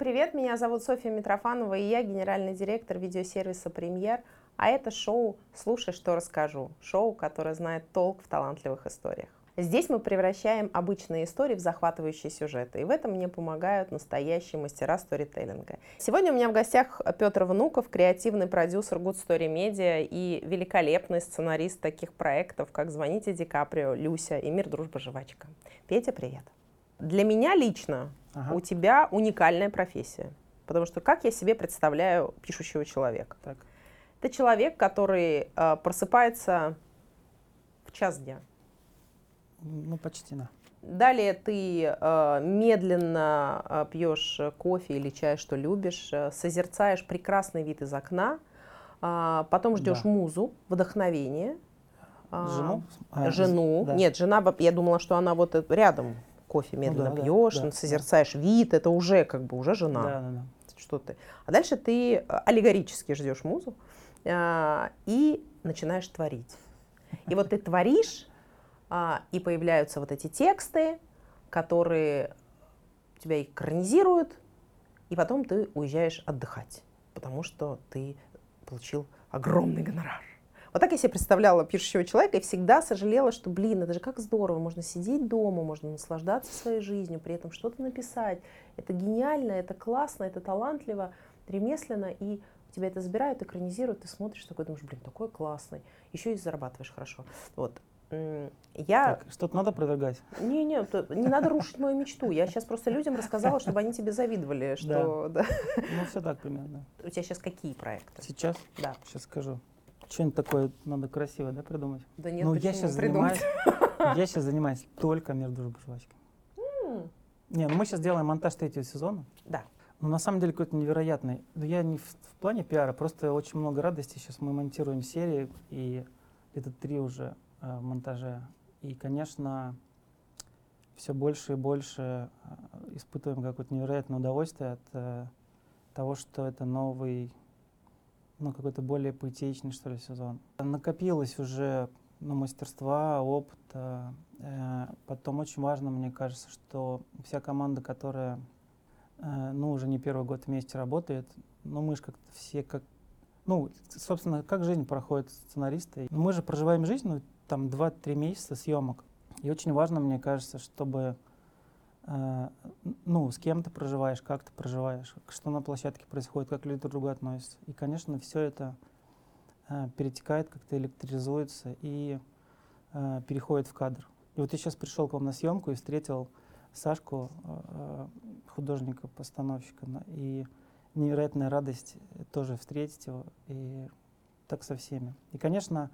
привет! Меня зовут Софья Митрофанова, и я генеральный директор видеосервиса «Премьер». А это шоу «Слушай, что расскажу». Шоу, которое знает толк в талантливых историях. Здесь мы превращаем обычные истории в захватывающие сюжеты. И в этом мне помогают настоящие мастера сторителлинга. Сегодня у меня в гостях Петр Внуков, креативный продюсер Good Story Media и великолепный сценарист таких проектов, как «Звоните Ди Каприо», «Люся» и «Мир, дружба, жвачка». Петя, привет! Для меня лично ага. у тебя уникальная профессия. Потому что как я себе представляю пишущего человека? Так. Это человек, который э, просыпается в час дня. Ну, почти, да. Далее ты э, медленно э, пьешь кофе или чай, что любишь, э, созерцаешь прекрасный вид из окна, э, потом ждешь да. музу, вдохновение. Э, жену? А, жену. Да. Нет, жена, я думала, что она вот рядом кофе ну медленно ну, да, пьешь, да, созерцаешь да. вид, это уже как бы уже жена. Да, да, да. Что ты? А дальше ты э, аллегорически ждешь музу а, и начинаешь творить. И вот ты творишь, а, и появляются вот эти тексты, которые тебя экранизируют, и потом ты уезжаешь отдыхать, потому что ты получил огромный гонорар. Вот так я себе представляла пишущего человека и всегда сожалела, что, блин, это же как здорово, можно сидеть дома, можно наслаждаться своей жизнью, при этом что-то написать. Это гениально, это классно, это талантливо, ремесленно, и тебя это забирают, экранизируют, ты смотришь такой, думаешь, блин, такой классный, еще и зарабатываешь хорошо. Вот. Я... Так, что-то надо продвигать? Не, не, не надо рушить мою мечту. Я сейчас просто людям рассказала, чтобы они тебе завидовали, что... Да. Да. Ну, все так примерно. У тебя сейчас какие проекты? Сейчас? Да. Сейчас скажу. Что-нибудь такое надо красивое, да, придумать? Да нет, ну, я сейчас придумать? занимаюсь, я сейчас занимаюсь только мир дружбы жвачки. Не, ну мы сейчас делаем монтаж третьего сезона. Да. Ну, на самом деле, какой-то невероятный. Но я не в, в плане пиара, просто очень много радости. Сейчас мы монтируем серии, и это три уже э, в монтаже. И, конечно, все больше и больше э, испытываем какое-то невероятное удовольствие от э, того, что это новый ну, какой-то более поэтичный, что ли, сезон. Накопилось уже ну, мастерства, опыта. Э, потом очень важно, мне кажется, что вся команда, которая э, ну, уже не первый год вместе работает, ну, мы же как-то все как... Ну, собственно, как жизнь проходит сценаристы. Мы же проживаем жизнь, ну, там, 2-3 месяца съемок. И очень важно, мне кажется, чтобы ну, с кем ты проживаешь, как ты проживаешь, что на площадке происходит, как люди друг к другу относятся. И, конечно, все это э, перетекает, как-то электризуется и э, переходит в кадр. И вот я сейчас пришел к вам на съемку и встретил Сашку, художника-постановщика, и невероятная радость тоже встретить его, и так со всеми. И, конечно,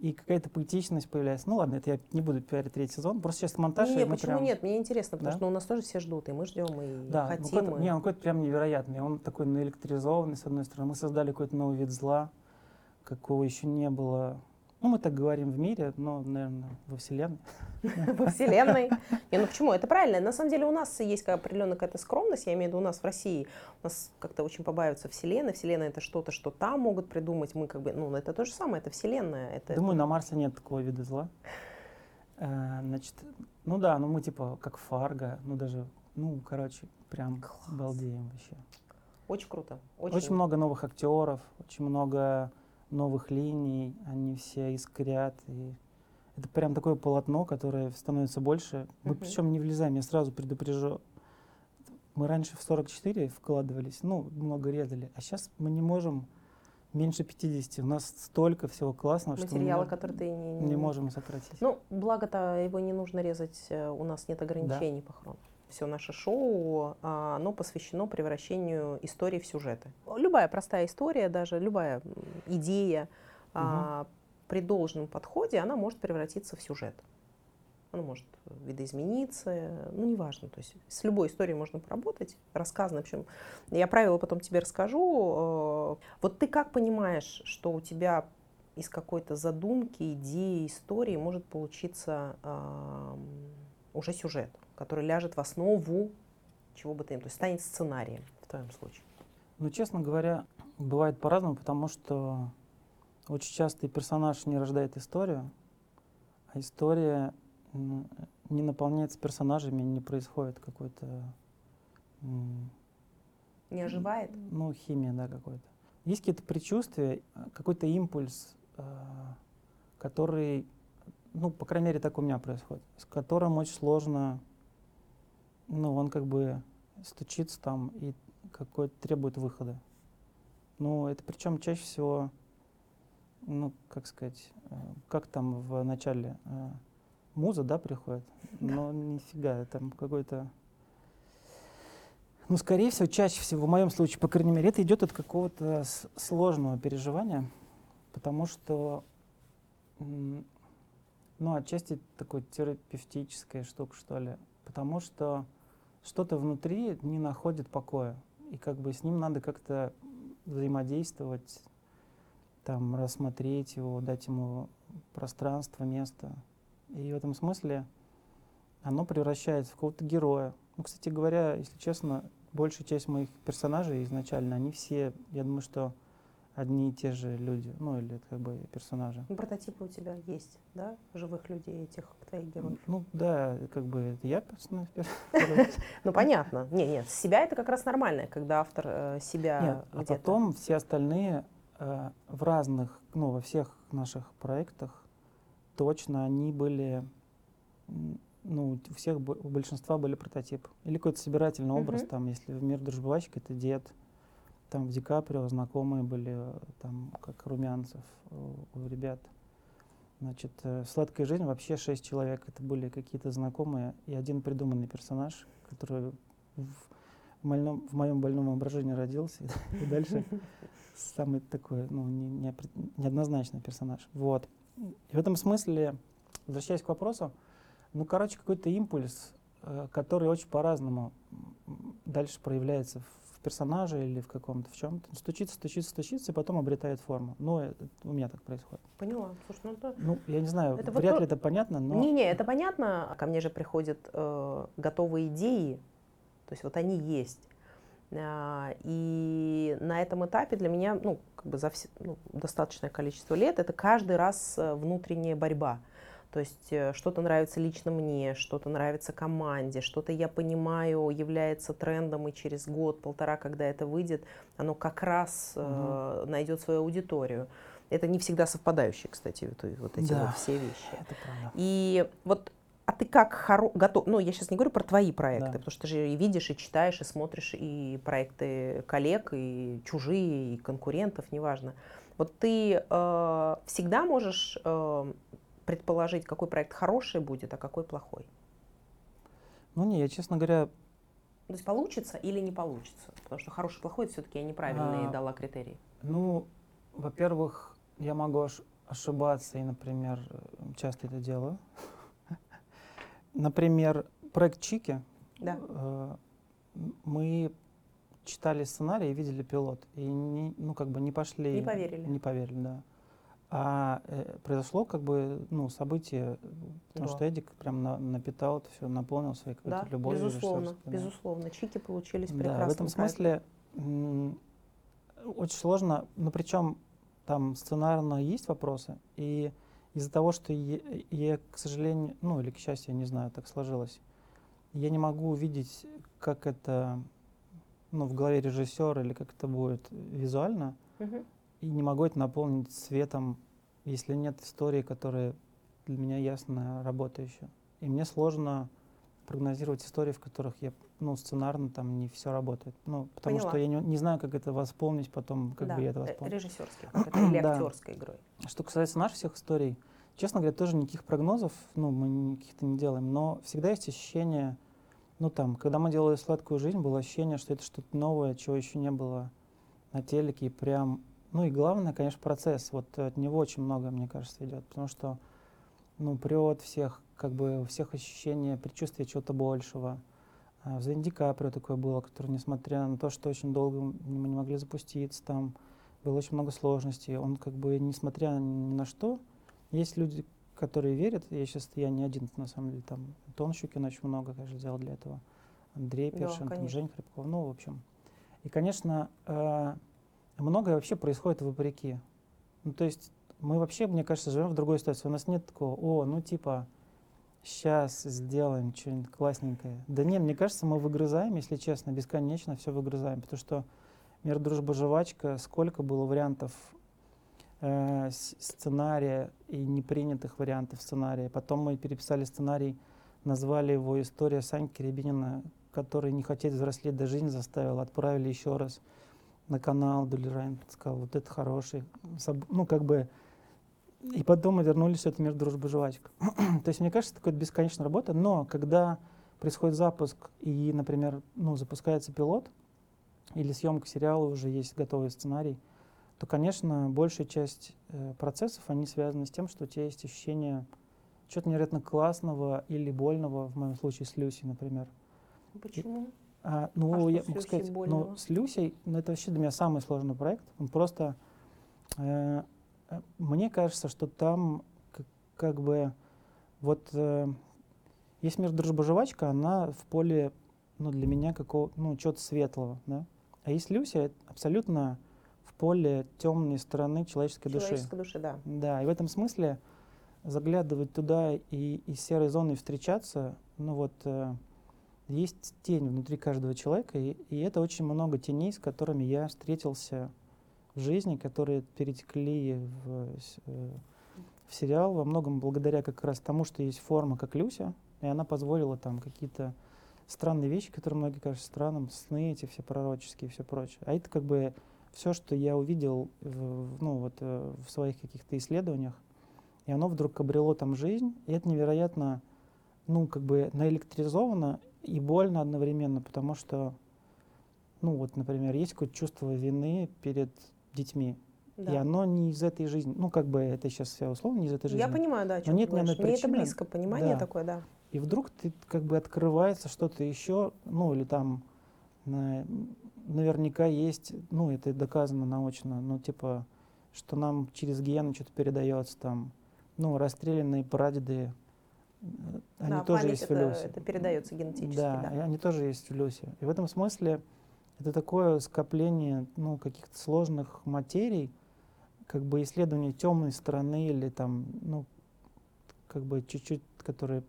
и какая-то поэтичность появляется. Ну ладно, это я не буду пиарить третий сезон, просто сейчас монтаж. Нет, почему прям... нет? Мне интересно, потому да? что у нас тоже все ждут, и мы ждем, и да, ну, хотим. Ну, и... Не, он какой-то прям невероятный. Он такой наэлектризованный, с одной стороны. Мы создали какой-то новый вид зла, какого еще не было ну, мы так говорим в мире, но, наверное, во Вселенной. Во Вселенной. Не, ну почему? Это правильно. На самом деле у нас есть определенная какая-то скромность, я имею в виду у нас в России. У нас как-то очень побаиваются Вселенной. Вселенная — это что-то, что там могут придумать. Мы как бы, ну, это то же самое, это Вселенная. Это, Думаю, на Марсе нет такого вида зла. Э, значит, ну да, ну мы типа как Фарго, ну даже, ну, короче, прям Класс. балдеем вообще. Очень круто. Очень, очень много новых актеров, очень много новых линий, они все искрят. И это прям такое полотно, которое становится больше. Мы uh-huh. причем не влезаем, я сразу предупрежу. Мы раньше в 44 вкладывались, ну, много резали, а сейчас мы не можем меньше 50. У нас столько всего классного, Материала, что мы который ты не, не можем сократить. Ну, благо-то его не нужно резать, э, у нас нет ограничений да. по хрону все наше шоу, а, оно посвящено превращению истории в сюжеты. Любая простая история, даже любая идея угу. при должном подходе, она может превратиться в сюжет. Она может видоизмениться, ну, неважно. То есть с любой историей можно поработать, рассказано. В общем, я правила потом тебе расскажу. Э, вот ты как понимаешь, что у тебя из какой-то задумки, идеи, истории может получиться уже сюжет? Который ляжет в основу чего бы то ни было, то есть станет сценарием в твоем случае? Ну, честно говоря, бывает по-разному, потому что очень часто и персонаж не рождает историю, а история не наполняется персонажами, не происходит какой-то Не оживает? Ну, химия, да, какой-то. Есть какие-то предчувствия, какой-то импульс, э, который, ну, по крайней мере, так у меня происходит, с которым очень сложно, ну, он как бы стучится там и какой-то требует выхода. Ну, это причем чаще всего, ну, как сказать, э, как там в начале э, муза, да, приходит, но нифига, там какой-то ну, скорее всего, чаще всего, в моем случае, по крайней мере, это идет от какого-то сложного переживания, потому что, ну, отчасти такой терапевтическая штука, что ли, потому что что-то внутри не находит покоя, и как бы с ним надо как-то взаимодействовать, там, рассмотреть его, дать ему пространство, место. И в этом смысле оно превращается в какого-то героя. Ну, кстати говоря, если честно, большая часть моих персонажей изначально, они все, я думаю, что одни и те же люди, ну или как бы персонажи. Ну, прототипы у тебя есть, да, живых людей, этих твоих героев? Ну да, как бы это я персонаж. Ну понятно. Не, нет, себя это как раз нормально, когда автор э, себя а потом все остальные э, в разных, ну во всех наших проектах точно они были ну, у всех, у большинства были прототипы. Или какой-то собирательный образ, там, если в «Мир дружбовачек» это дед, там в Ди Каприо знакомые были, там, как Румянцев у, ребят. Значит, э, «Сладкая жизнь» вообще шесть человек, это были какие-то знакомые, и один придуманный персонаж, который в, моем, в моем больном воображении родился, и дальше самый такой, ну, не, не, неоднозначный персонаж. Вот. И в этом смысле, возвращаясь к вопросу, ну, короче, какой-то импульс, э, который очень по-разному дальше проявляется в персонаже или в каком-то, в чем-то. Стучится, стучится, стучится, и потом обретает форму. Ну, это, у меня так происходит. Поняла. Слушай, ну это... Ну, я не знаю, это вряд вот ли то... это понятно, но... Не-не, это понятно. Ко мне же приходят э, готовые идеи, то есть вот они есть. А, и на этом этапе для меня, ну, как бы за все, ну, достаточное количество лет, это каждый раз э, внутренняя борьба. То есть э, что-то нравится лично мне, что-то нравится команде, что-то я понимаю является трендом, и через год-полтора, когда это выйдет, оно как раз угу. э, найдет свою аудиторию. Это не всегда совпадающие, кстати, вот, вот эти да, вот все вещи. Это правда. И вот а ты как хоро... готов? Ну, я сейчас не говорю про твои проекты, да. потому что ты же и видишь, и читаешь, и смотришь и проекты коллег, и чужие, и конкурентов, неважно. Вот ты э, всегда можешь э, предположить, какой проект хороший будет, а какой плохой? Ну не, я, честно говоря... То есть получится или не получится? Потому что хороший, плохой, это все-таки я неправильные а, дала критерии. Ну, во-первых, я могу ошибаться и, например, часто это делаю. Например, проект Чики. Да. Э, мы читали сценарий и видели пилот. И не, ну, как бы не пошли. Не поверили. Не поверили, да. А э, произошло как бы ну, событие, потому да. что Эдик прям на, напитал это все, наполнил своей какой-то да, любовью. Безусловно, безусловно. Чики получились да, прекрасные. В этом смысле очень сложно, но причем там сценарно есть вопросы, и из-за того, что я, я, к сожалению, ну или к счастью, я не знаю, так сложилось, я не могу увидеть, как это ну, в голове режиссера или как это будет визуально. Угу и не могу это наполнить светом, если нет истории, которая для меня ясно работающая. И мне сложно прогнозировать истории, в которых я, ну, сценарно там не все работает. Ну, потому Поняла. что я не, не знаю, как это восполнить потом, как да, бы я это восполнил. режиссерский или актерской игрой. Что касается наших всех историй, честно говоря, тоже никаких прогнозов, ну, мы каких-то не делаем, но всегда есть ощущение, ну, там, когда мы делали «Сладкую жизнь», было ощущение, что это что-то новое, чего еще не было на телеке, и прям ну и главное, конечно, процесс. Вот от него очень много, мне кажется, идет. Потому что, ну, прет всех, как бы, всех ощущения, предчувствие чего-то большего. А в Зенди Каприо такое было, который, несмотря на то, что очень долго мы не могли запуститься, там было очень много сложностей. Он, как бы, несмотря ни на что, есть люди, которые верят. Я сейчас, я не один, на самом деле, там, Антон Щукин очень много, конечно, сделал для этого. Андрей Першин, да, там, Жень Хребков, ну, в общем. И, конечно, э, многое вообще происходит вопреки. Ну, то есть мы вообще, мне кажется, живем в другой ситуации. У нас нет такого, о, ну типа, сейчас сделаем что-нибудь классненькое. Да нет, мне кажется, мы выгрызаем, если честно, бесконечно все выгрызаем, потому что «Мир, дружба, жвачка», сколько было вариантов э, сценария и непринятых вариантов сценария. Потом мы переписали сценарий, назвали его «История Саньки Рябинина», который не хотеть взрослеть до жизни заставил, отправили еще раз на канал Дулерайн, сказал, вот это хороший. Ну, как бы и потом мы вернулись в это мир дружбы жвачек. То есть, мне кажется, это бесконечная работа, но когда происходит запуск и, например, ну, запускается пилот или съемка сериала, уже есть готовый сценарий, то, конечно, большая часть э, процессов, они связаны с тем, что у тебя есть ощущение чего-то невероятно классного или больного, в моем случае с Люси, например. Почему? А, ну, а я могу сказать, но ну, с Люсей, ну, это вообще для меня самый сложный проект. Он просто э, Э, мне кажется, что там как, как бы вот э, есть мир дружба жвачка, она в поле ну, для меня какого ну чего-то светлого, да. А есть Люся абсолютно в поле темной стороны человеческой, человеческой души. души, да. Да, и в этом смысле заглядывать туда и из серой зоны встречаться, ну вот э, есть тень внутри каждого человека, и, и это очень много теней, с которыми я встретился жизни, которые перетекли в, э, в сериал. Во многом благодаря как раз тому, что есть форма, как Люся, и она позволила там какие-то странные вещи, которые многие кажутся странным, сны эти все пророческие и все прочее. А это как бы все, что я увидел в, ну, вот, э, в своих каких-то исследованиях, и оно вдруг обрело там жизнь, и это невероятно, ну, как бы наэлектризовано и больно одновременно, потому что, ну, вот, например, есть какое-то чувство вины перед детьми. Да. И оно не из этой жизни. Ну, как бы это сейчас все условно, не из этой жизни. Я понимаю, да, о чем Но нет ты Мне это близко, понимание да. такое, да. И вдруг ты как бы открывается что-то еще, ну, или там наверняка есть, ну, это доказано научно, ну, типа, что нам через гены что-то передается там, ну, расстрелянные прадеды, они да, тоже есть это, в Люсе. это передается генетически, да. Да, они тоже есть в Люсе. И в этом смысле это такое скопление ну, каких-то сложных материй, как бы исследование темной стороны или там, ну, как бы чуть-чуть, которое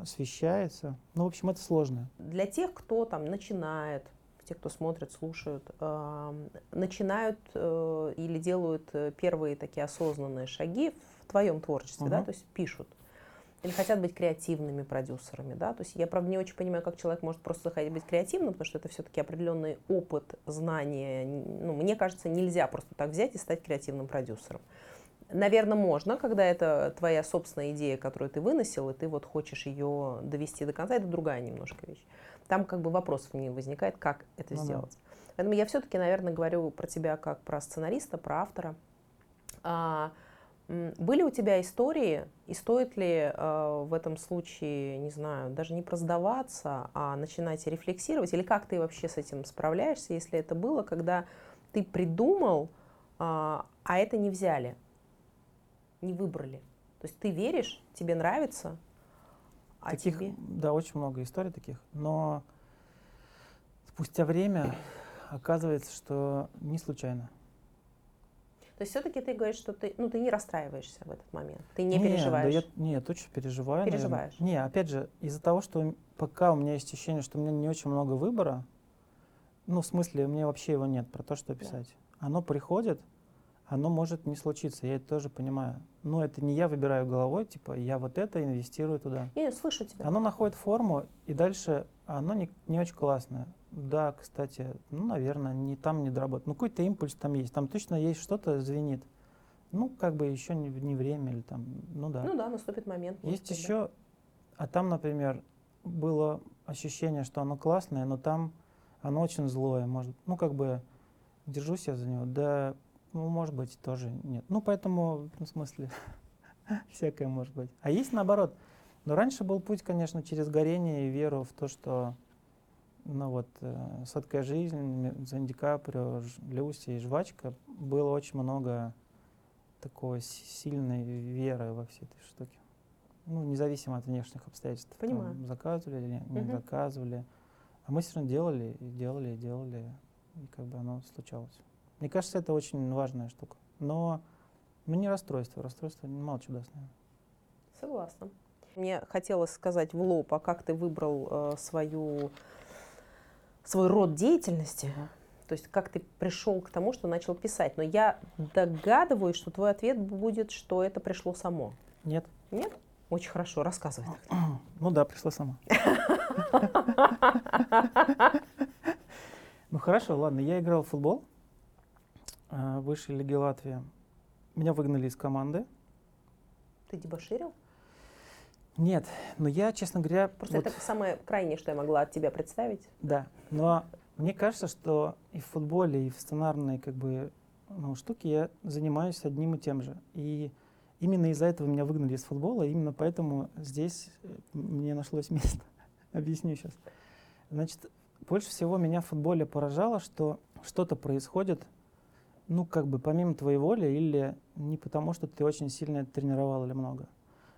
освещается. Ну, в общем, это сложно. Для тех, кто там начинает, те, кто смотрит, слушают, э, начинают э, или делают э, первые такие осознанные шаги в твоем творчестве, угу. да, то есть пишут или хотят быть креативными продюсерами, да, то есть я, правда, не очень понимаю, как человек может просто захотеть быть креативным, потому что это все-таки определенный опыт, знания, ну, мне кажется, нельзя просто так взять и стать креативным продюсером. Наверное, можно, когда это твоя собственная идея, которую ты выносил, и ты вот хочешь ее довести до конца, это другая немножко вещь. Там как бы вопросов не возникает, как это ну, сделать. Да. Поэтому я все-таки, наверное, говорю про тебя как про сценариста, про автора. Были у тебя истории, и стоит ли э, в этом случае, не знаю, даже не просдаваться, а начинать рефлексировать, или как ты вообще с этим справляешься, если это было, когда ты придумал, э, а это не взяли, не выбрали. То есть ты веришь, тебе нравится, а таких, тебе... Да, очень много историй таких, но спустя время оказывается, что не случайно. То есть все-таки ты говоришь, что ты, ну, ты не расстраиваешься в этот момент, ты не, не переживаешь. Да я, нет, точно переживаю. Переживаешь. Наверное. Не, опять же, из-за того, что пока у меня есть ощущение, что у меня не очень много выбора, ну, в смысле, у меня вообще его нет про то, что писать. Да. Оно приходит, оно может не случиться, я это тоже понимаю. Но это не я выбираю головой, типа, я вот это инвестирую туда. Я слышу тебя. Оно находит форму, и дальше оно не, не очень классное. Да, кстати, ну, наверное, не там не доработать. Ну, какой-то импульс там есть. Там точно есть что-то звенит. Ну, как бы еще не, не время или там, ну да. Ну да, наступит момент. Есть быть, еще, а там, например, было ощущение, что оно классное, но там оно очень злое. Может, ну, как бы держусь я за него. Да, ну, может быть, тоже нет. Ну, поэтому, в смысле, всякое может быть. А есть наоборот. Но раньше был путь, конечно, через горение и веру в то, что ну вот э, «Сладкая жизнь», за Ди Каприо, Люси и «Жвачка» было очень много такой сильной веры во все этой штуки. Ну, независимо от внешних обстоятельств. Понимаю. Там, заказывали или не угу. заказывали. А мы все равно делали, и делали, и делали, и как бы оно случалось. Мне кажется, это очень важная штука. Но ну, не расстройство, расстройство мало чудесное. Согласна. Мне хотелось сказать в лоб, а как ты выбрал э, свою, свой род деятельности? То есть как ты пришел к тому, что начал писать. Но я догадываюсь, что твой ответ будет, что это пришло само. Нет. Нет? Очень хорошо, рассказывай. Ну да, пришло само. Ну хорошо, ладно, я играл в футбол в высшей лиге Латвии. Меня выгнали из команды. Ты дебоширил? Нет, но я, честно говоря... Просто вот, это самое крайнее, что я могла от тебя представить. Да, но мне кажется, что и в футболе, и в сценарной как бы, ну, штуке я занимаюсь одним и тем же. И именно из-за этого меня выгнали из футбола, именно поэтому здесь э, мне нашлось место. Объясню сейчас. Значит, больше всего меня в футболе поражало, что что-то происходит, ну, как бы помимо твоей воли, или не потому, что ты очень сильно тренировал или много.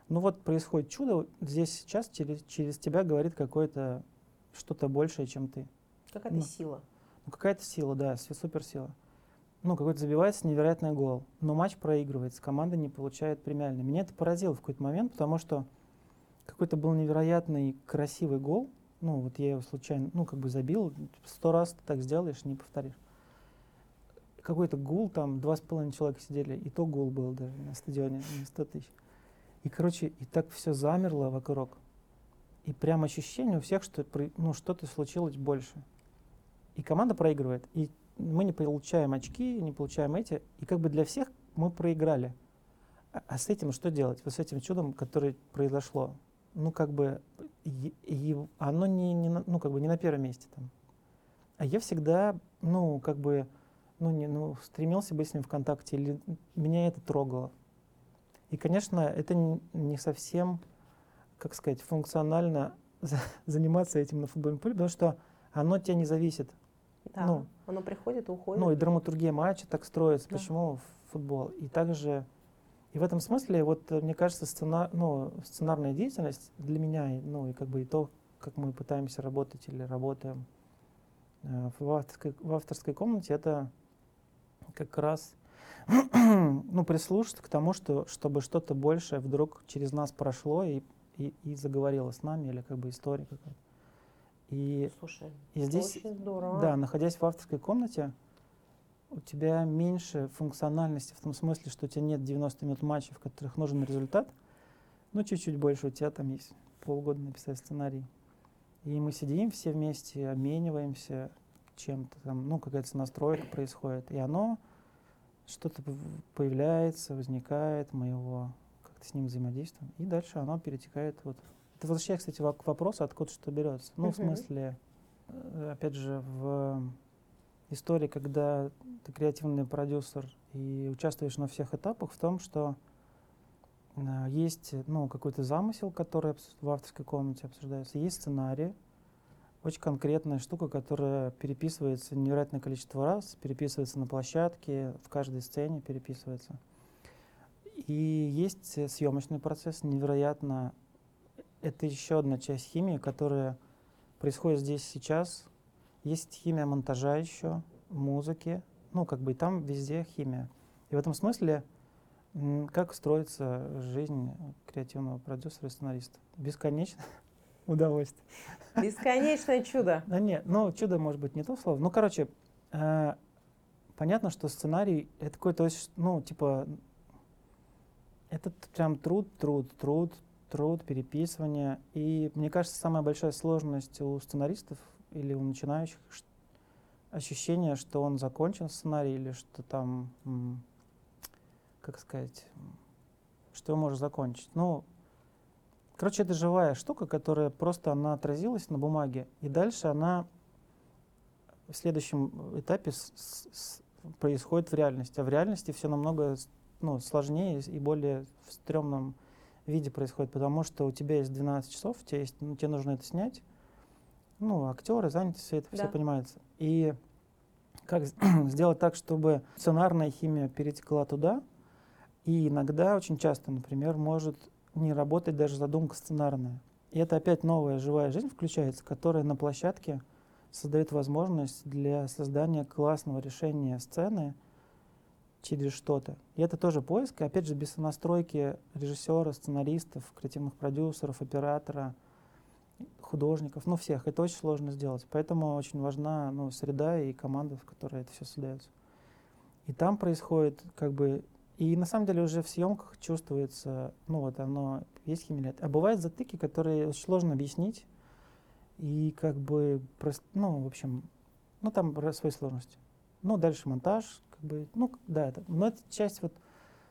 Ну вот происходит чудо, здесь сейчас через, через тебя говорит какое-то что-то большее, чем ты. Какая-то ну, сила. Ну, какая-то сила, да, суперсила. Ну, какой-то забивается невероятный гол. Но матч проигрывается, команда не получает премиальный. Меня это поразило в какой-то момент, потому что какой-то был невероятный красивый гол. Ну, вот я его случайно, ну, как бы забил. Сто раз ты так сделаешь, не повторишь. Какой-то гул, там два с половиной человека сидели, и то гул был даже на стадионе, не сто тысяч. И, короче, и так все замерло вокруг. И прям ощущение у всех, что ну, что-то случилось больше и команда проигрывает, и мы не получаем очки, не получаем эти, и как бы для всех мы проиграли. А, а с этим что делать? Вот с этим чудом, которое произошло, ну как бы и, и оно не, не, ну, как бы не на первом месте там. А я всегда, ну как бы, ну, не, ну стремился быть с ним в контакте, или меня это трогало. И, конечно, это не, совсем, как сказать, функционально заниматься этим на футбольном поле, потому что оно от тебя не зависит. Да, ну, оно приходит и уходит. Ну и драматургия матча так строится. Да. Почему футбол? И также, и в этом смысле, вот мне кажется, сцена, ну, сценарная деятельность для меня, ну и как бы и то, как мы пытаемся работать или работаем э, в, авторской, в авторской комнате, это как раз ну, прислушаться к тому, что, чтобы что-то большее вдруг через нас прошло и, и, и заговорило с нами, или как бы история какая-то. И, Слушай, и здесь, здорово. да, находясь в авторской комнате, у тебя меньше функциональности в том смысле, что у тебя нет 90 минут матча, в которых нужен результат, но чуть-чуть больше у тебя там есть полгода написать сценарий. И мы сидим все вместе, обмениваемся чем-то там, ну, какая-то настройка происходит, и оно что-то появляется, возникает, мы его как-то с ним взаимодействуем, и дальше оно перетекает вот это возвращаясь, кстати, к вопросу, откуда что берется. Ну, uh-huh. в смысле, э, опять же, в истории, когда ты креативный продюсер и участвуешь на всех этапах, в том, что э, есть ну, какой-то замысел, который в авторской комнате обсуждается, есть сценарий, очень конкретная штука, которая переписывается невероятное количество раз, переписывается на площадке, в каждой сцене переписывается. И есть съемочный процесс, невероятно это еще одна часть химии, которая происходит здесь сейчас. Есть химия монтажа еще, музыки, ну, как бы и там везде химия. И в этом смысле, как строится жизнь креативного продюсера и сценариста? Бесконечно удовольствие. Бесконечное чудо. Да нет, ну, чудо может быть не то слово. Ну, короче, э, понятно, что сценарий — это какой-то, ну, типа, это прям труд, труд, труд, труд, переписывание. И мне кажется, самая большая сложность у сценаристов или у начинающих ощущение, что он закончен сценарий или что там, как сказать, что его можно закончить. Ну, короче, это живая штука, которая просто она отразилась на бумаге, и дальше она в следующем этапе с, с, происходит в реальности. А в реальности все намного ну, сложнее и более в стрёмном виде происходит, потому что у тебя есть 12 часов, тебе, есть, ну, тебе нужно это снять. Ну, актеры заняты, все это да. все понимается. И как сделать так, чтобы сценарная химия перетекла туда, и иногда, очень часто, например, может не работать даже задумка сценарная. И это опять новая живая жизнь включается, которая на площадке создает возможность для создания классного решения сцены через что-то. И это тоже поиск, и опять же, без настройки режиссера, сценаристов, креативных продюсеров, оператора, художников, ну всех, это очень сложно сделать. Поэтому очень важна ну, среда и команда, в которой это все создается. И там происходит как бы... И на самом деле уже в съемках чувствуется, ну вот оно, есть химия. А бывают затыки, которые сложно объяснить. И как бы, просто, ну, в общем, ну там свои сложности. Ну, дальше монтаж, как бы, ну, да, это, но это часть вот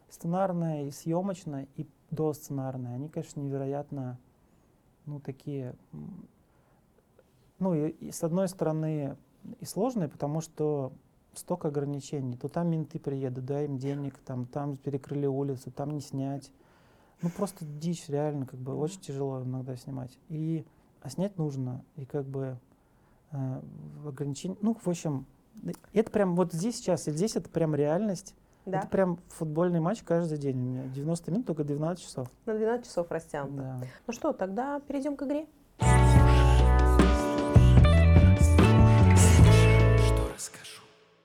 сценарная и съемочная, и досценарная. Они, конечно, невероятно, ну, такие, ну, и, и с одной стороны и сложные, потому что столько ограничений. То там менты приедут, дай им денег, там, там перекрыли улицу, там не снять. Ну, просто дичь, реально, как бы, очень тяжело иногда снимать. И, а снять нужно, и как бы э, ограничения, ну, в общем, это прям вот здесь сейчас, и здесь это прям реальность. Да. Это прям футбольный матч каждый день у меня. 90 минут, только 12 часов. На 12 часов растянуто. Да. Ну что, тогда перейдем к игре.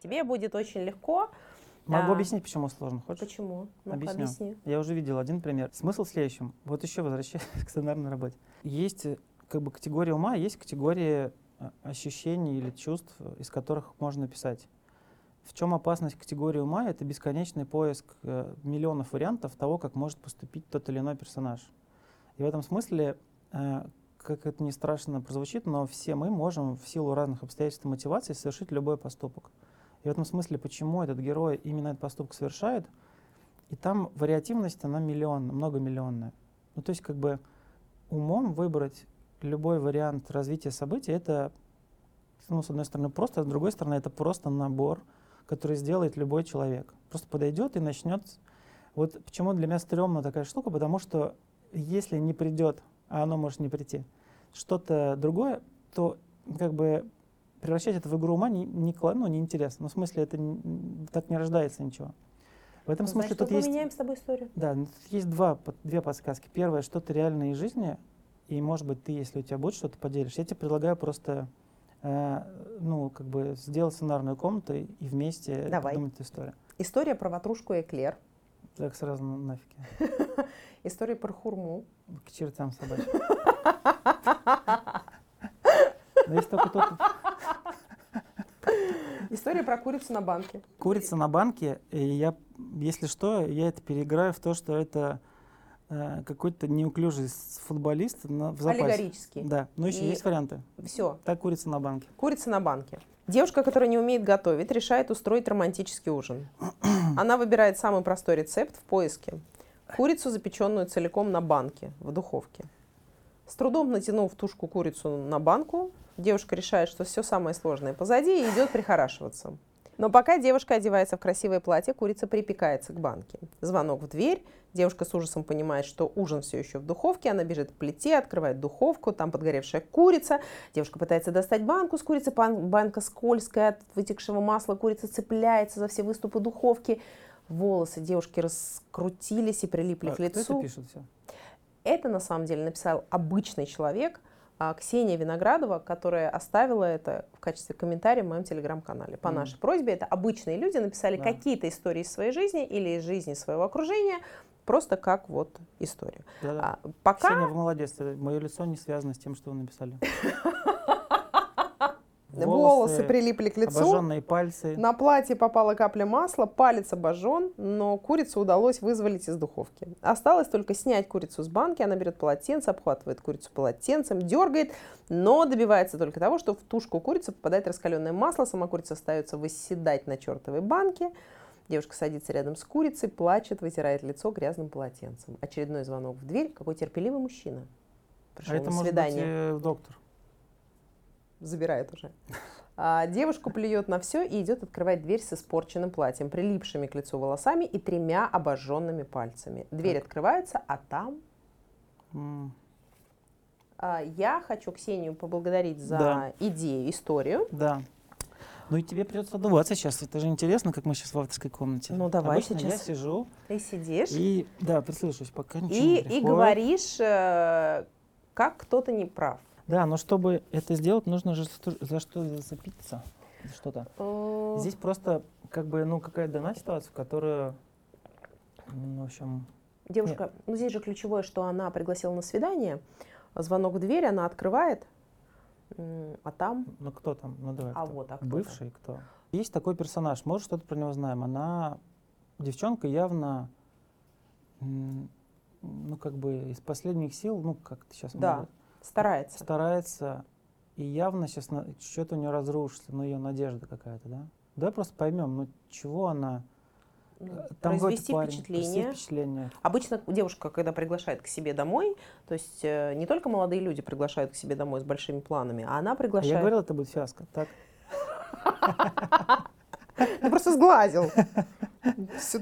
Тебе будет очень легко. Могу а... объяснить, почему сложно. Хочешь? Почему? ну Объясню. Объясни. Я уже видел один пример. Смысл в следующем. Вот еще возвращаясь к сценарной работе. Есть э, как бы категория ума, есть категория а, ощущений или чувств, из которых можно писать. В чем опасность категории ума? Это бесконечный поиск э, миллионов вариантов того, как может поступить тот или иной персонаж. И в этом смысле, э, как это не страшно прозвучит, но все мы можем в силу разных обстоятельств и мотиваций совершить любой поступок. И в этом смысле, почему этот герой именно этот поступок совершает, и там вариативность, она миллион, многомиллионная. Ну, то есть, как бы умом выбрать любой вариант развития событий это, ну, с одной стороны, просто, а с другой стороны, это просто набор, который сделает любой человек. Просто подойдет и начнет. Вот почему для меня стрёмна такая штука, потому что если не придет, а оно может не прийти, что-то другое, то как бы превращать это в игру ума не, не, ну, неинтересно. Ну, в смысле, это не, так не рождается ничего. В этом ну, смысле значит, тут есть... меняем с тобой историю. Да, тут есть два, две подсказки. Первое, что-то реальное из жизни, и, может быть, ты, если у тебя будет что-то, поделишь. Я тебе предлагаю просто, э, ну, как бы сделать сценарную комнату и вместе Давай. придумать эту историю. История про ватрушку Эклер. Так сразу нафиг. История про хурму. К чертям собачьим. Есть только тот... История про курицу на банке. Курица на банке, и я, если что, я это переиграю в то, что это Э, какой-то неуклюжий футболист на, в запасе. Аллегорический. Да, но еще и есть варианты. Все. Так курица на банке. Курица на банке. Девушка, которая не умеет готовить, решает устроить романтический ужин. Она выбирает самый простой рецепт в поиске. Курицу, запеченную целиком на банке, в духовке. С трудом натянув тушку курицу на банку, девушка решает, что все самое сложное позади и идет прихорашиваться. Но пока девушка одевается в красивое платье, курица припекается к банке. Звонок в дверь. Девушка с ужасом понимает, что ужин все еще в духовке. Она бежит к плите, открывает духовку. Там подгоревшая курица. Девушка пытается достать банку с курицей. Банка скользкая от вытекшего масла. Курица цепляется за все выступы духовки. Волосы девушки раскрутились и прилипли а к лицу. Кто это пишет все? Это на самом деле написал обычный человек – Ксения Виноградова, которая оставила это в качестве комментария в моем телеграм-канале. По mm. нашей просьбе это обычные люди написали да. какие-то истории из своей жизни или из жизни своего окружения, просто как вот историю. Да, да. А, пока... Ксения, вы молодец, мое лицо не связано с тем, что вы написали. волосы, волосы прилипли к лицу. Обожженные пальцы. На платье попала капля масла, палец обожжен, но курицу удалось вызволить из духовки. Осталось только снять курицу с банки, она берет полотенце, обхватывает курицу полотенцем, дергает, но добивается только того, что в тушку курицы попадает раскаленное масло, сама курица остается выседать на чертовой банке. Девушка садится рядом с курицей, плачет, вытирает лицо грязным полотенцем. Очередной звонок в дверь. Какой терпеливый мужчина. Пришел а это на свидание. может быть э, доктор забирает уже. А девушку плюет на все и идет открывать дверь с испорченным платьем, прилипшими к лицу волосами и тремя обожженными пальцами. Дверь так. открывается, а там... Mm. А, я хочу Ксению поблагодарить за да. идею, историю. Да. Ну и тебе придется отдуваться сейчас. Это же интересно, как мы сейчас в авторской комнате. Ну давай Обычно сейчас. я сижу. Ты сидишь. И да, прислушиваюсь, пока ничего и, не И говоришь, э, как кто-то не прав. Да, но чтобы это сделать, нужно же за что зацепиться. что-то. Здесь просто как бы, ну, какая-то дана ситуация, в которую, ну, в общем... Девушка, нет. ну здесь же ключевое, что она пригласила на свидание, звонок в дверь, она открывает, а там... Ну кто там? Ну давай. А кто? вот, а кто Бывший кто? Есть такой персонаж, может что-то про него знаем. Она, девчонка явно, ну как бы из последних сил, ну как ты сейчас Да, может, старается. Старается, и явно сейчас что-то у нее разрушится, ну ее надежда какая-то, да? Давай просто поймем, ну чего она э, там произвести парень, впечатление. впечатление. Обычно девушка, когда приглашает к себе домой, то есть э, не только молодые люди приглашают к себе домой с большими планами, а она приглашает... Я говорил, это будет фиаско, так? Ты просто сглазил.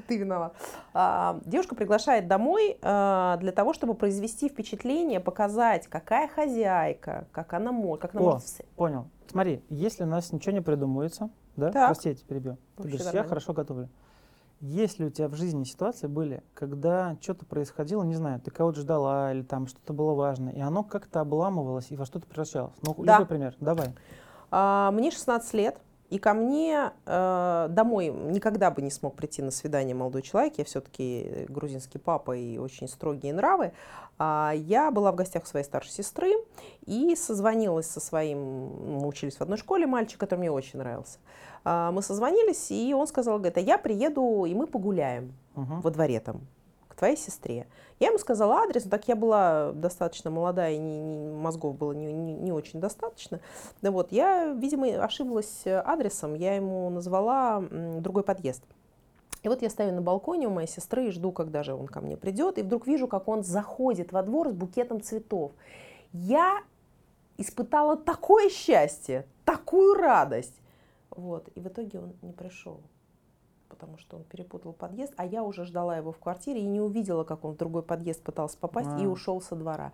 Виноват. А, девушка приглашает домой а, для того, чтобы произвести впечатление, показать, какая хозяйка, как она может, как она О, может... понял. Смотри, если у нас ничего не придумывается, да, так. прости, я тебя перебью. Ты говоришь, я хорошо готовлю. Есть ли у тебя в жизни ситуации были, когда что-то происходило, не знаю, ты кого-то ждала или там что-то было важно, и оно как-то обламывалось и во что-то превращалось? Ну, да. любой пример, давай. А, мне 16 лет, и ко мне э, домой никогда бы не смог прийти на свидание молодой человек. Я все-таки грузинский папа и очень строгие нравы. А я была в гостях у своей старшей сестры и созвонилась со своим, мы учились в одной школе, мальчик, который мне очень нравился. А, мы созвонились, и он сказал, говорит, а я приеду, и мы погуляем uh-huh. во дворе там твоей сестре. Я ему сказала адрес, но так я была достаточно молодая, и не, не, мозгов было не, не, не очень достаточно. Да вот, я, видимо, ошиблась адресом, я ему назвала другой подъезд. И вот я стою на балконе у моей сестры и жду, когда же он ко мне придет, и вдруг вижу, как он заходит во двор с букетом цветов. Я испытала такое счастье, такую радость. Вот. И в итоге он не пришел, потому что он перепутал подъезд, а я уже ждала его в квартире и не увидела, как он в другой подъезд пытался попасть а. и ушел со двора.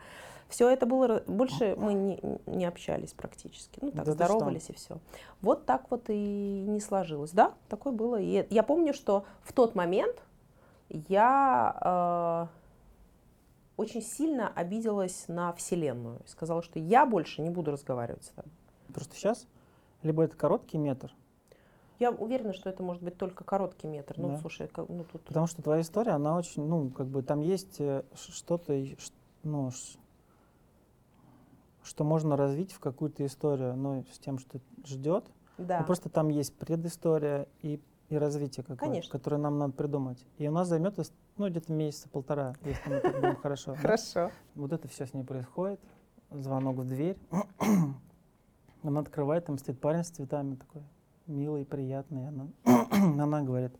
Все это было, больше мы не, не общались практически. Ну так, да здоровались и все. Вот так вот и не сложилось. Да, такое было. И я помню, что в тот момент я э, очень сильно обиделась на Вселенную. Сказала, что я больше не буду разговаривать с тобой. Просто сейчас либо это короткий метр. Я уверена, что это может быть только короткий метр. Ну, да. слушай, как, ну тут. Потому что твоя история, она очень, ну, как бы там есть э, что-то, ну, что можно развить в какую-то историю, ну, с тем, что ждет. Да. Но просто там есть предыстория и, и развитие какое-то, которое нам надо придумать. И у нас займет, ну, где-то месяца полтора, если мы так будем хорошо. Хорошо. Вот это все с ней происходит. Звонок в дверь. Она открывает, там стоит парень с цветами такой, милый, приятный. Она, она говорит,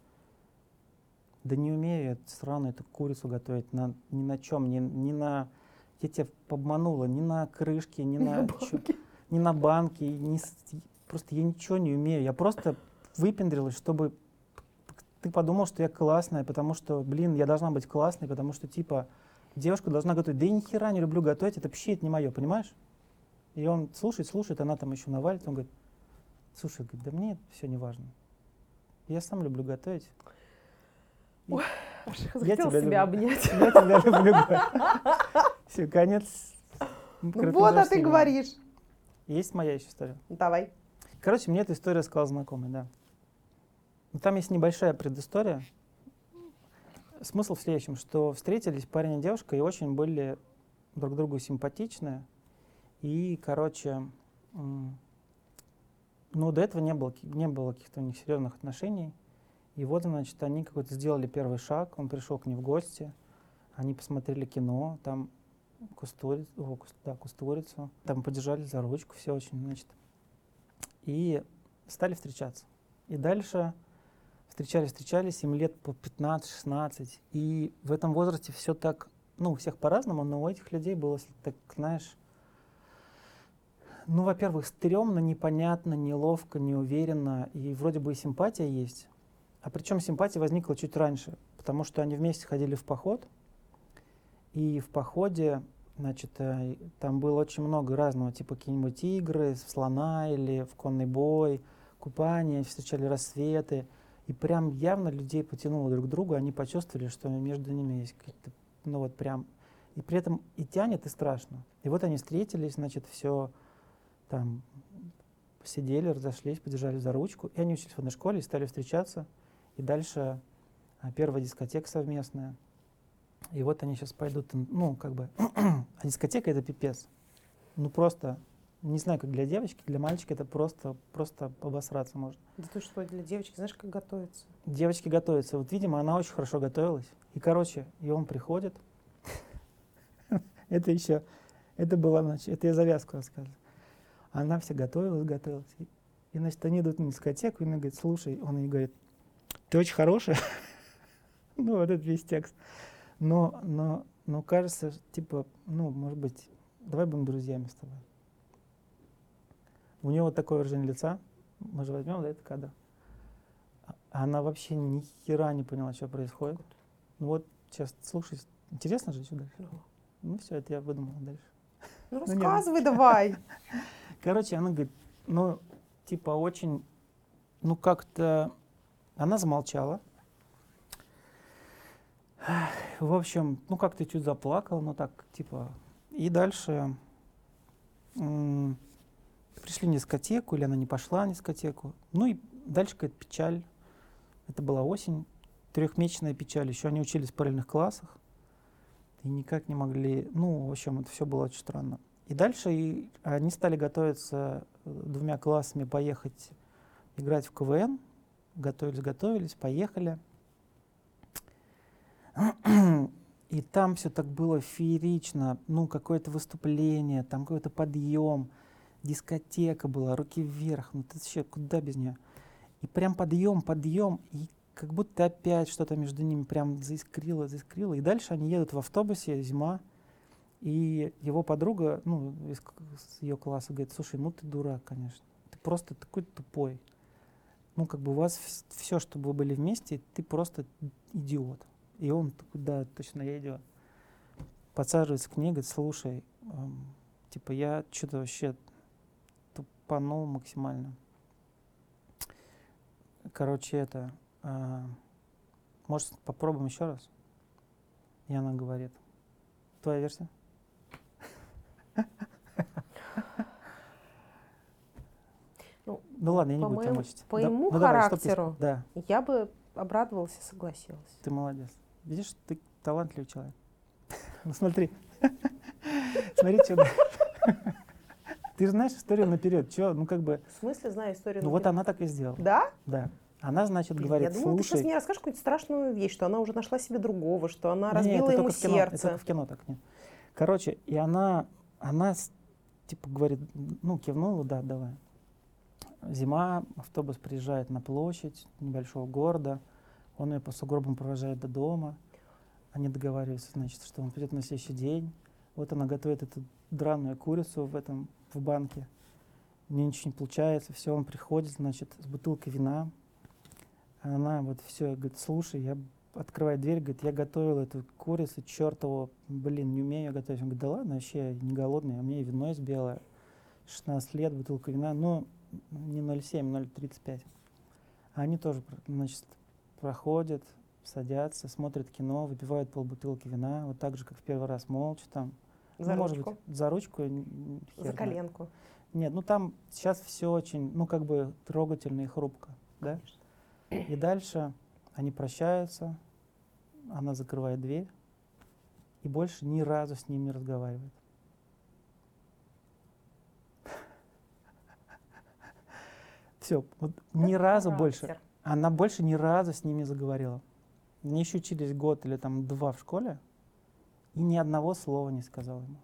да не умею я сраную эту курицу готовить на, ни на чем, ни, ни на... Я тебя обманула, ни на крышке, ни на, чё, ни на банке, ни, просто я ничего не умею. Я просто выпендрилась, чтобы ты подумал, что я классная, потому что, блин, я должна быть классной, потому что, типа, девушка должна готовить. Да я ни хера не люблю готовить, это вообще это не мое, понимаешь? И он слушает, слушает, она там еще навалит, он говорит, слушай, говорит, да мне все не важно. Я сам люблю готовить. Ой, я тебя, себя обнять. Я тебя люблю. Все, конец. Ну вот, а ты говоришь. Есть моя еще история? Давай. Короче, мне эта история сказал знакомый, да. Но там есть небольшая предыстория. Смысл в следующем, что встретились парень и девушка и очень были друг другу симпатичны. И, короче, ну, до этого не было, не было каких-то у них серьезных отношений. И вот, значит, они какой-то сделали первый шаг, он пришел к ним в гости, они посмотрели кино, там кустурицу, о, куст, да, кустурицу, там подержали за ручку, все очень, значит. И стали встречаться. И дальше встречались, встречались, им лет по 15-16. И в этом возрасте все так, ну, у всех по-разному, но у этих людей было, так, знаешь, ну, во-первых, стрёмно, непонятно, неловко, неуверенно, и вроде бы и симпатия есть. А причем симпатия возникла чуть раньше, потому что они вместе ходили в поход, и в походе, значит, э, там было очень много разного, типа какие-нибудь игры, слона или в конный бой, купание, встречали рассветы. И прям явно людей потянуло друг к другу, они почувствовали, что между ними есть какие-то, ну вот прям, и при этом и тянет, и страшно. И вот они встретились, значит, все там посидели, разошлись, подержали за ручку. И они учились в одной школе, стали встречаться. И дальше а, первая дискотека совместная. И вот они сейчас пойдут, ну, как бы, а дискотека это пипец. Ну, просто, не знаю, как для девочки, для мальчика это просто, просто обосраться можно. Да ты что, для девочки знаешь, как готовиться? Девочки готовятся. Вот, видимо, она очень хорошо готовилась. И, короче, и он приходит. Это еще, это было, значит, это я завязку рассказываю. Она вся готовилась, готовилась. И, значит, они идут на дискотеку, и она говорит, слушай, он ей говорит, ты очень хорошая. ну, вот этот весь текст. Но, но, но кажется, типа, ну, может быть, давай будем друзьями с тобой. У нее вот такое выражение лица. Мы же возьмем, да, это кадр. А она вообще ни хера не поняла, что происходит. Ну вот сейчас слушай, интересно же сюда. Ну все, это я выдумал дальше. Ну, ну рассказывай ну, давай. Короче, она говорит, ну, типа, очень, ну, как-то, она замолчала. В общем, ну, как-то чуть заплакала, но так, типа, и дальше пришли на дискотеку, или она не пошла на дискотеку. Ну, и дальше какая-то печаль. Это была осень, трехмесячная печаль. Еще они учились в параллельных классах и никак не могли, ну, в общем, это все было очень странно. И дальше и они стали готовиться э, двумя классами поехать играть в КВН. Готовились, готовились, поехали. И там все так было феерично, ну, какое-то выступление, там какой-то подъем, дискотека была, руки вверх, ну, ты вообще куда без нее? И прям подъем, подъем, и как будто опять что-то между ними прям заискрило, заискрило. И дальше они едут в автобусе, зима, и его подруга, ну, из, из ее класса говорит, слушай, ну ты дурак, конечно, ты просто такой тупой. Ну, как бы у вас все, чтобы вы были вместе, ты просто идиот. И он такой, да, точно, я идиот. Подсаживается к ней, говорит, слушай, эм, типа я что-то вообще тупанул максимально. Короче, это, э, может, попробуем еще раз? И она говорит, твоя версия? Ну, ну ладно, я не буду тебя мучить. По да, ему ну, характеру давай, да. я бы обрадовалась и согласилась. Ты молодец. Видишь, ты талантливый человек. Ну смотри. Смотри, что... Ты же знаешь историю наперед. Че, ну как бы... В смысле знаю историю Ну вот она так и сделала. Да? Да. Она, значит, говорит, Я думала, ты сейчас мне расскажешь какую-то страшную вещь, что она уже нашла себе другого, что она разбила ему сердце. Это только в кино так нет. Короче, и она, она типа говорит, ну, кивнула, да, давай. Зима, автобус приезжает на площадь небольшого города, он ее по сугробам провожает до дома. Они договариваются, значит, что он придет на следующий день. Вот она готовит эту драную курицу в этом, в банке. У ничего не получается, все, он приходит, значит, с бутылкой вина. Она вот все, говорит, слушай, я открывает дверь, говорит, я готовил эту курицу, чертову, блин, не умею готовить. Он говорит, да ладно, вообще не голодный, а мне вино есть белое, 16 лет, бутылка вина, ну, не 0,7, 0,35. А они тоже, значит, проходят, садятся, смотрят кино, выпивают полбутылки вина, вот так же, как в первый раз, молча там. За ну, ручку? Может быть, за ручку. За коленку. Нет, ну там сейчас все очень, ну как бы трогательно и хрупко, да? И дальше они прощаются, она закрывает дверь и больше ни разу с ним не разговаривает. Все, вот ни разу больше. Она больше ни разу с ним не заговорила. Они еще учились год или там два в школе, и ни одного слова не сказала ему.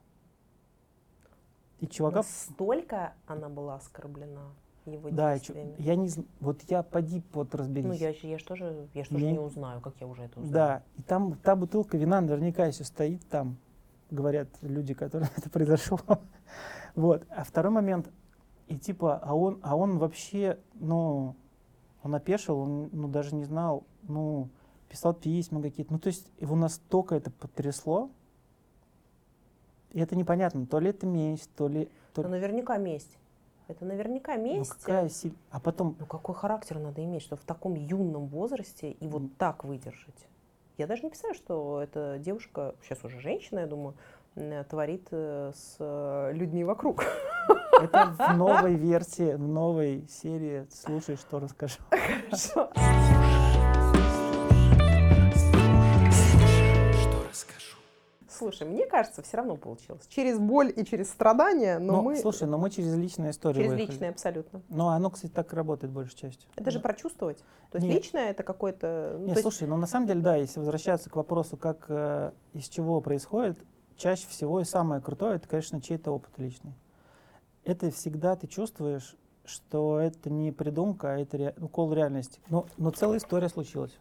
И чувака... Настолько она была оскорблена его да, действиями. я не вот я поди под разберись. Ну я, я же тоже, я же тоже не узнаю, как я уже это узнаю. Да, и там та бутылка вина наверняка еще стоит там, говорят люди, которые это произошло. вот. А второй момент, и типа, а он, а он вообще, ну, он опешил, он ну, даже не знал, ну, писал письма какие-то. Ну, то есть его настолько это потрясло, и это непонятно, то ли это месть, то ли... То... Ну, наверняка месть. Это наверняка ну, месть. Ну, какая силь... А потом... Ну какой характер надо иметь, чтобы в таком юном возрасте и вот mm. так выдержать? Я даже не представляю, что эта девушка, сейчас уже женщина, я думаю, творит э, с э, людьми вокруг. Это в новой версии, в новой серии «Слушай, что расскажу». Хорошо. Слушай, мне кажется, все равно получилось. Через боль и через страдания, но, но мы... Слушай, но мы через личные истории Через выехали. личные, абсолютно. Но оно, кстати, так работает большей частью. Это да. же прочувствовать. То есть Нет. личное это какое-то... Ну, Нет, есть... слушай, ну на самом деле, да, если возвращаться к вопросу, как э, из чего происходит, чаще всего и самое крутое, это, конечно, чей-то опыт личный. Это всегда ты чувствуешь, что это не придумка, а это ре... укол реальности. Но, но целая история случилась.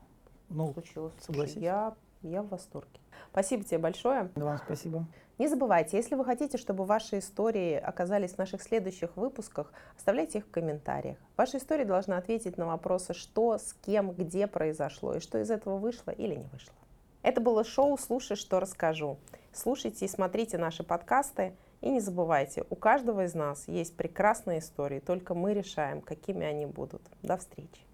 Ну, случилось. Согласись. Я, я в восторге. Спасибо тебе большое. Вам спасибо. Не забывайте, если вы хотите, чтобы ваши истории оказались в наших следующих выпусках, оставляйте их в комментариях. Ваша история должна ответить на вопросы, что, с кем, где произошло и что из этого вышло или не вышло. Это было шоу «Слушай, что расскажу». Слушайте и смотрите наши подкасты. И не забывайте, у каждого из нас есть прекрасные истории, только мы решаем, какими они будут. До встречи.